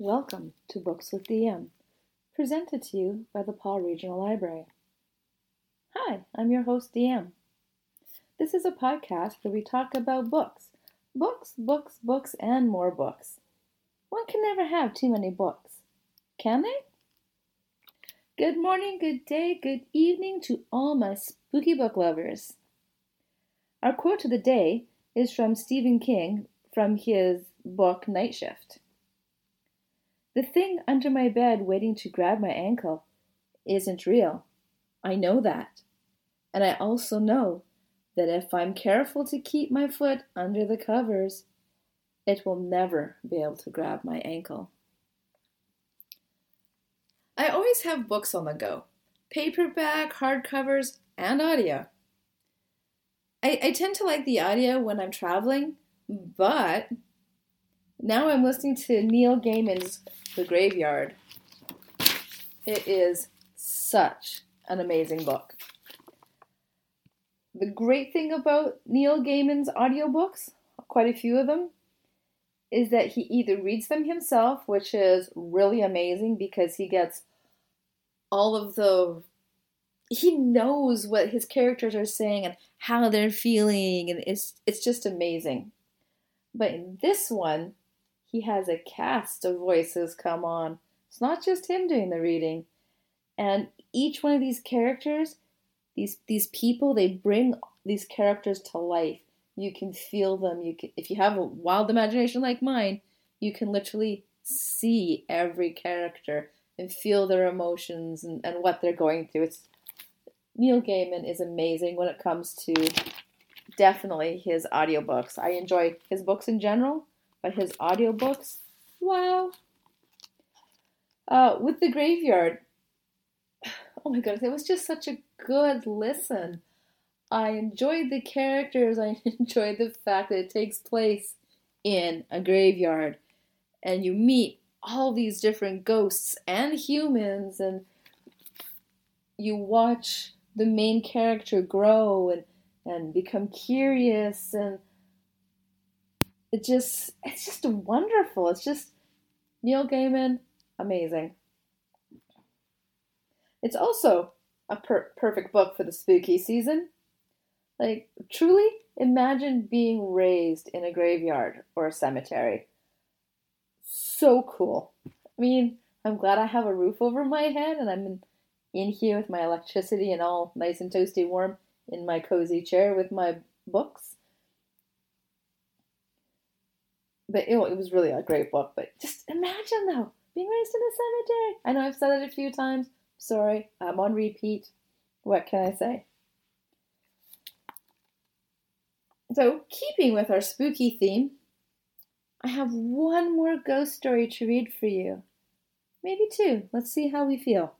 Welcome to Books with DM, presented to you by the Pas Regional Library. Hi, I'm your host, DM. This is a podcast where we talk about books, books, books, books, and more books. One can never have too many books, can they? Good morning, good day, good evening to all my spooky book lovers. Our quote of the day is from Stephen King from his book Night Shift. The thing under my bed waiting to grab my ankle isn't real. I know that. And I also know that if I'm careful to keep my foot under the covers, it will never be able to grab my ankle. I always have books on the go paperback, hardcovers, and audio. I, I tend to like the audio when I'm traveling, but now I'm listening to Neil Gaiman's The Graveyard. It is such an amazing book. The great thing about Neil Gaiman's audiobooks, quite a few of them, is that he either reads them himself, which is really amazing because he gets all of the he knows what his characters are saying and how they're feeling and it's it's just amazing. But in this one, he has a cast of voices come on. It's not just him doing the reading. And each one of these characters, these these people, they bring these characters to life. You can feel them. You can, if you have a wild imagination like mine, you can literally see every character and feel their emotions and, and what they're going through. It's Neil Gaiman is amazing when it comes to definitely his audiobooks. I enjoy his books in general, but his audiobooks, wow. Uh, with The Graveyard, oh my goodness, it was just such a good listen. I enjoyed the characters, I enjoyed the fact that it takes place in a graveyard and you meet all these different ghosts and humans and you watch the main character grow and and become curious and it just it's just wonderful. It's just Neil Gaiman, amazing. It's also a per- perfect book for the spooky season. Like truly imagine being raised in a graveyard or a cemetery. So cool. I mean, I'm glad I have a roof over my head and I'm in, in here with my electricity and all nice and toasty warm in my cozy chair with my books. But it, it was really a great book. But just imagine though being raised in a cemetery. I know I've said it a few times. Sorry, I'm on repeat. What can I say? So, keeping with our spooky theme, I have one more ghost story to read for you. Maybe two. Let's see how we feel.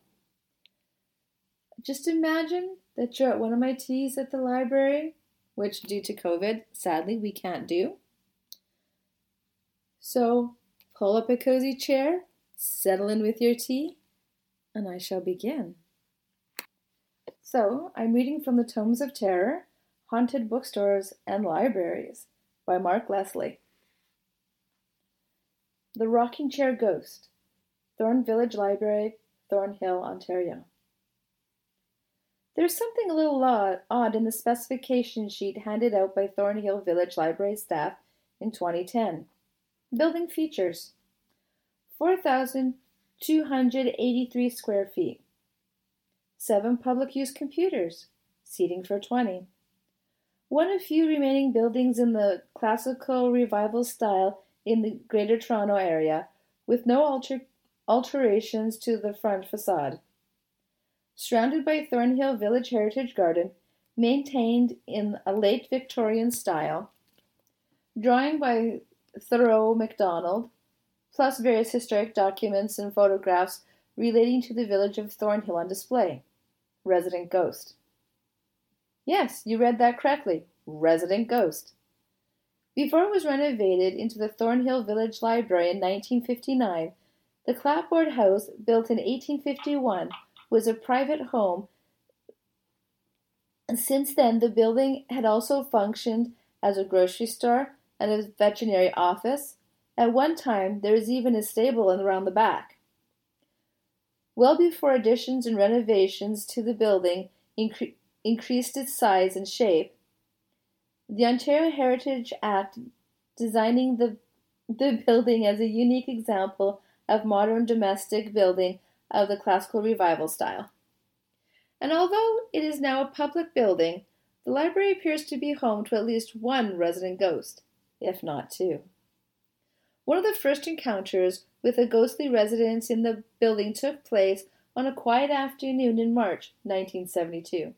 Just imagine that you're at one of my teas at the library, which, due to COVID, sadly, we can't do. So pull up a cozy chair, settle in with your tea, and I shall begin. So I'm reading from the Tomes of Terror, Haunted Bookstores and Libraries by Mark Leslie. The Rocking Chair Ghost, Thorn Village Library, Thornhill, Ontario. There's something a little odd in the specification sheet handed out by Thornhill Village Library staff in 2010. Building features 4,283 square feet, 7 public use computers, seating for 20. One of few remaining buildings in the classical revival style in the Greater Toronto Area, with no alter- alterations to the front facade. Surrounded by Thornhill Village Heritage Garden, maintained in a late Victorian style. Drawing by Thoreau MacDonald, plus various historic documents and photographs relating to the village of Thornhill on display. Resident Ghost. Yes, you read that correctly. Resident Ghost. Before it was renovated into the Thornhill Village Library in 1959, the clapboard house, built in 1851, was a private home. Since then, the building had also functioned as a grocery store, and a veterinary office, At one time, there was even a stable around the back. Well before additions and renovations to the building incre- increased its size and shape, the Ontario Heritage Act designing the, the building as a unique example of modern domestic building of the classical revival style. And although it is now a public building, the library appears to be home to at least one resident ghost, if not two. One of the first encounters with a ghostly residence in the building took place on a quiet afternoon in March 1972.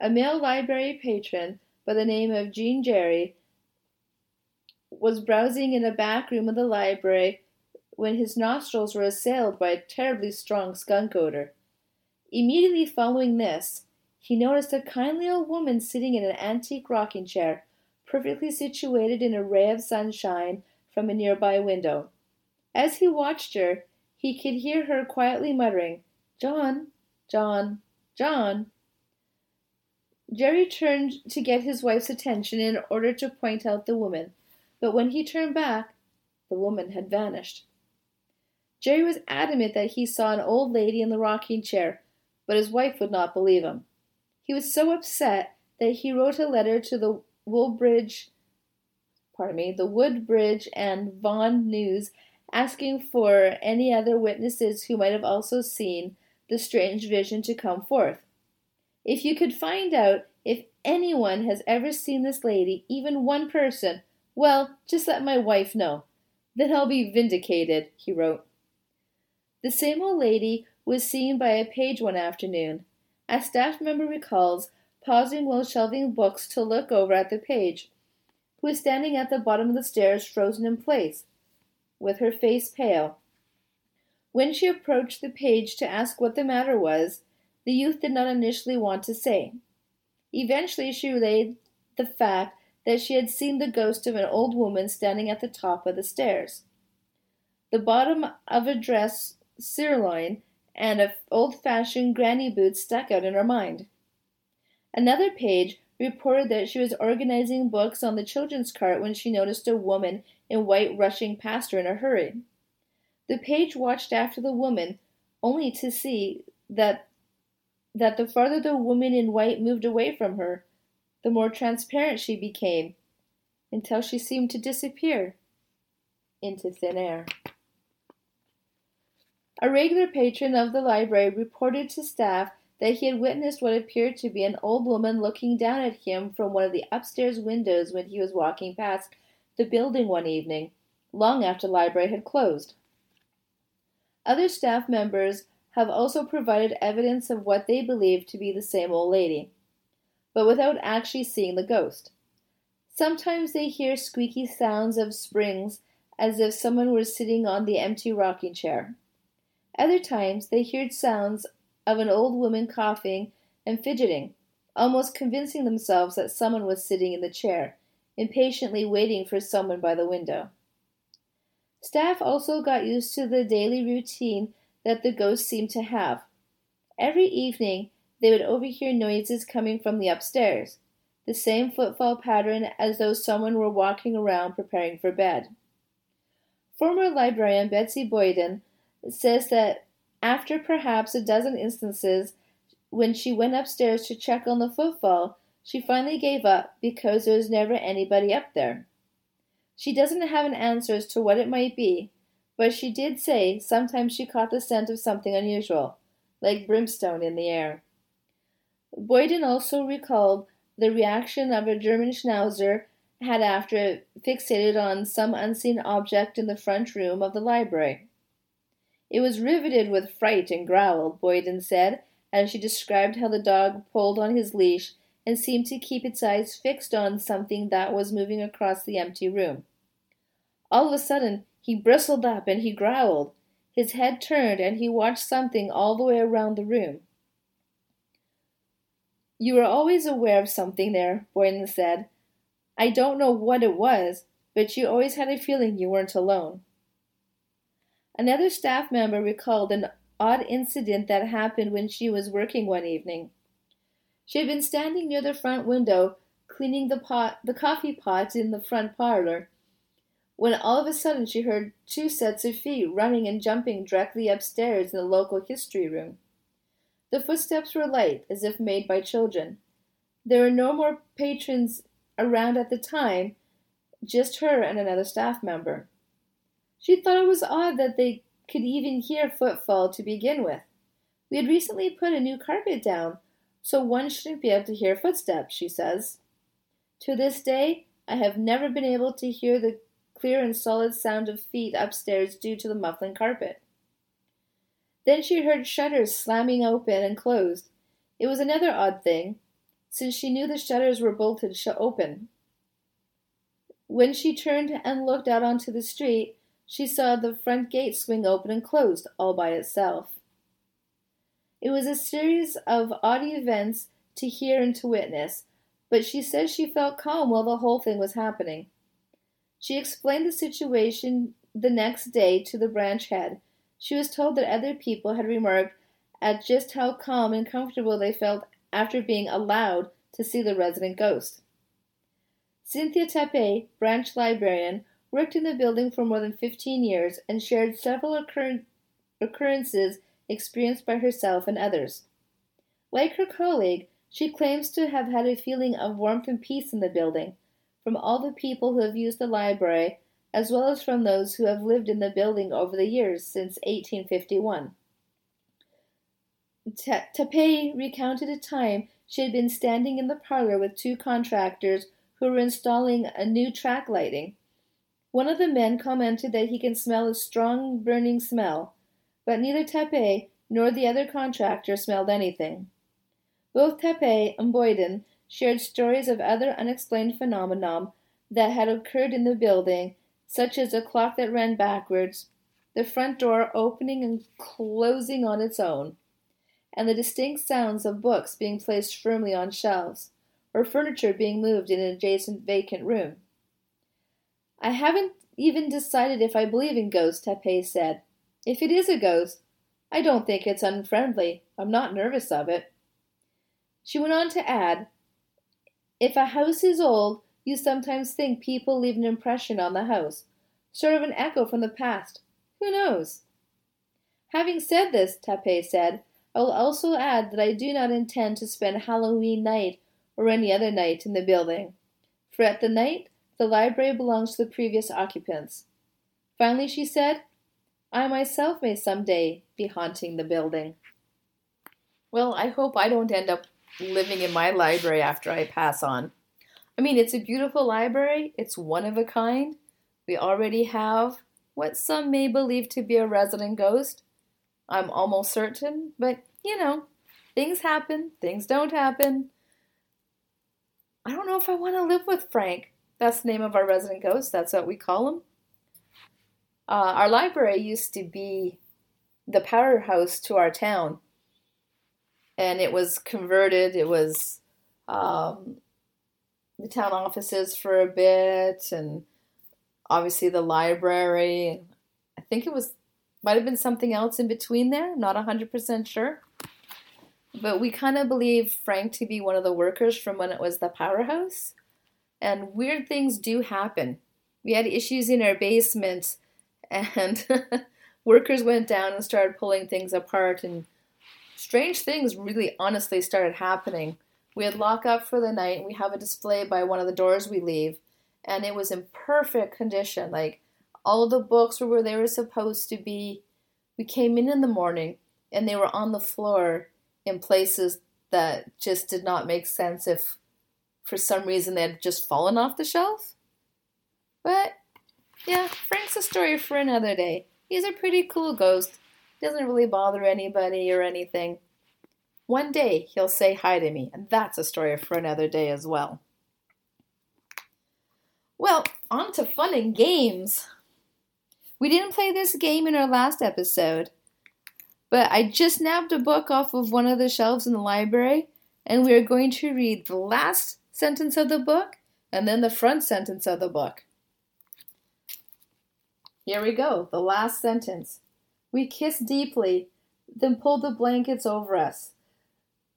A male library patron by the name of Jean Jerry was browsing in a back room of the library when his nostrils were assailed by a terribly strong skunk odor. Immediately following this, he noticed a kindly old woman sitting in an antique rocking chair, perfectly situated in a ray of sunshine from a nearby window. As he watched her, he could hear her quietly muttering, John, John, John. Jerry turned to get his wife's attention in order to point out the woman, but when he turned back, the woman had vanished. Jerry was adamant that he saw an old lady in the rocking chair, but his wife would not believe him. He was so upset that he wrote a letter to the Woolbridge, pardon me, the Woodbridge and Vaughan News asking for any other witnesses who might have also seen the strange vision to come forth. If you could find out if anyone has ever seen this lady, even one person, well, just let my wife know. Then I'll be vindicated, he wrote. The same old lady was seen by a page one afternoon. A staff member recalls pausing while shelving books to look over at the page, who was standing at the bottom of the stairs, frozen in place, with her face pale. When she approached the page to ask what the matter was, the youth did not initially want to say. Eventually, she relayed the fact that she had seen the ghost of an old woman standing at the top of the stairs. The bottom of a dress sirloin and of old-fashioned granny boots stuck out in her mind. Another page reported that she was organizing books on the children's cart when she noticed a woman in white rushing past her in a hurry. The page watched after the woman, only to see that that the farther the woman in white moved away from her, the more transparent she became, until she seemed to disappear into thin air. A regular patron of the library reported to staff that he had witnessed what appeared to be an old woman looking down at him from one of the upstairs windows when he was walking past the building one evening, long after the library had closed. Other staff members have also provided evidence of what they believe to be the same old lady, but without actually seeing the ghost. Sometimes they hear squeaky sounds of springs as if someone were sitting on the empty rocking chair. Other times they heard sounds of an old woman coughing and fidgeting, almost convincing themselves that someone was sitting in the chair, impatiently waiting for someone by the window. Staff also got used to the daily routine that the ghosts seemed to have. Every evening they would overhear noises coming from the upstairs, the same footfall pattern as though someone were walking around preparing for bed. Former librarian Betsy Boyden says that after perhaps a dozen instances, when she went upstairs to check on the footfall, she finally gave up because there was never anybody up there. She doesn't have an answer as to what it might be, but she did say sometimes she caught the scent of something unusual, like brimstone in the air. Boyden also recalled the reaction of a German schnauzer had after it fixated on some unseen object in the front room of the library. It was riveted with fright and growled, Boyden said, as she described how the dog pulled on his leash and seemed to keep its eyes fixed on something that was moving across the empty room. All of a sudden, he bristled up and he growled. His head turned and he watched something all the way around the room. You were always aware of something there, Boyden said. I don't know what it was, but you always had a feeling you weren't alone. Another staff member recalled an odd incident that happened when she was working one evening. She had been standing near the front window cleaning the pot the coffee pots in the front parlor when all of a sudden she heard two sets of feet running and jumping directly upstairs in the local history room. The footsteps were light, as if made by children. There were no more patrons around at the time, just her and another staff member. She thought it was odd that they could even hear footfall to begin with. We had recently put a new carpet down, so one shouldn't be able to hear footsteps, she says. To this day, I have never been able to hear the clear and solid sound of feet upstairs due to the muffling carpet. Then she heard shutters slamming open and closed. It was another odd thing, since she knew the shutters were bolted shut open. When she turned and looked out onto the street, she saw the front gate swing open and closed all by itself. It was a series of odd events to hear and to witness, but she says she felt calm while the whole thing was happening. She explained the situation the next day to the branch head. She was told that other people had remarked at just how calm and comfortable they felt after being allowed to see the resident ghost. Cynthia Tepe, branch librarian, worked in the building for more than 15 years and shared several occur- occurrences experienced by herself and others. Like her colleague, she claims to have had a feeling of warmth and peace in the building, from all the people who have used the library, as well as from those who have lived in the building over the years since 1851. Tepe recounted a time she had been standing in the parlor with two contractors who were installing a new track lighting. One of the men commented that he can smell a strong burning smell, but neither Tepe nor the other contractor smelled anything. Both Tepe and Boyden shared stories of other unexplained phenomena that had occurred in the building, such as a clock that ran backwards, the front door opening and closing on its own, and the distinct sounds of books being placed firmly on shelves, or furniture being moved in an adjacent vacant room. I haven't even decided if I believe in ghosts, Tepe said. If it is a ghost, I don't think it's unfriendly. I'm not nervous of it. She went on to add if a house is old, you sometimes think people leave an impression on the house, sort of an echo from the past. Who knows? Having said this, Tepe said, I will also add that I do not intend to spend Halloween night or any other night in the building, for at the night the library belongs to the previous occupants. Finally, she said, I myself may some day be haunting the building. Well, I hope I don't end up living in my library after I pass on. I mean, it's a beautiful library, it's one of a kind. We already have what some may believe to be a resident ghost. I'm almost certain, but you know, things happen, things don't happen. I don't know if I want to live with Frank. That's the name of our resident ghost, that's what we call him. Uh, our library used to be the powerhouse to our town and it was converted. It was um, the town offices for a bit, and obviously the library. I think it was might have been something else in between there. Not hundred percent sure, but we kind of believe Frank to be one of the workers from when it was the powerhouse. And weird things do happen. We had issues in our basement, and workers went down and started pulling things apart and strange things really honestly started happening. We had lock up for the night and we have a display by one of the doors we leave and it was in perfect condition. Like all the books were where they were supposed to be. We came in in the morning and they were on the floor in places that just did not make sense if for some reason they had just fallen off the shelf. But yeah, Frank's a story for another day. He's a pretty cool ghost doesn't really bother anybody or anything. One day he'll say hi to me, and that's a story for another day as well. Well, on to fun and games. We didn't play this game in our last episode, but I just nabbed a book off of one of the shelves in the library, and we are going to read the last sentence of the book and then the front sentence of the book. Here we go, the last sentence. We kissed deeply, then pulled the blankets over us.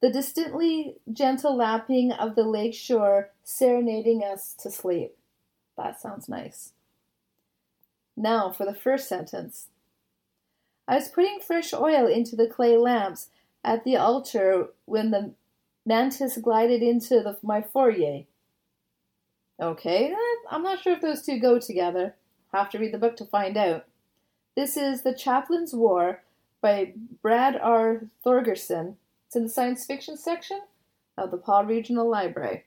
The distantly gentle lapping of the lake shore serenading us to sleep. That sounds nice. Now for the first sentence. I was putting fresh oil into the clay lamps at the altar when the mantis glided into the, my foyer. Okay, eh, I'm not sure if those two go together. Have to read the book to find out. This is The Chaplain's War by Brad R. Torgersen. It's in the science fiction section of the Pas Regional Library.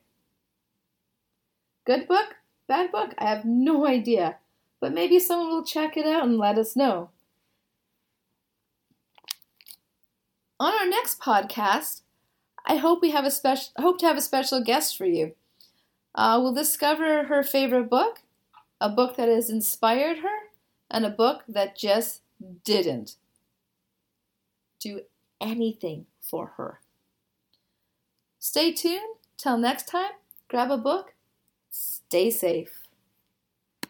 Good book? Bad book? I have no idea, but maybe someone will check it out and let us know. On our next podcast, I hope we have a special hope to have a special guest for you. Uh, we'll discover her favorite book, a book that has inspired her, and a book that just didn't do anything for her. Stay tuned. Till next time, grab a book. Stay safe.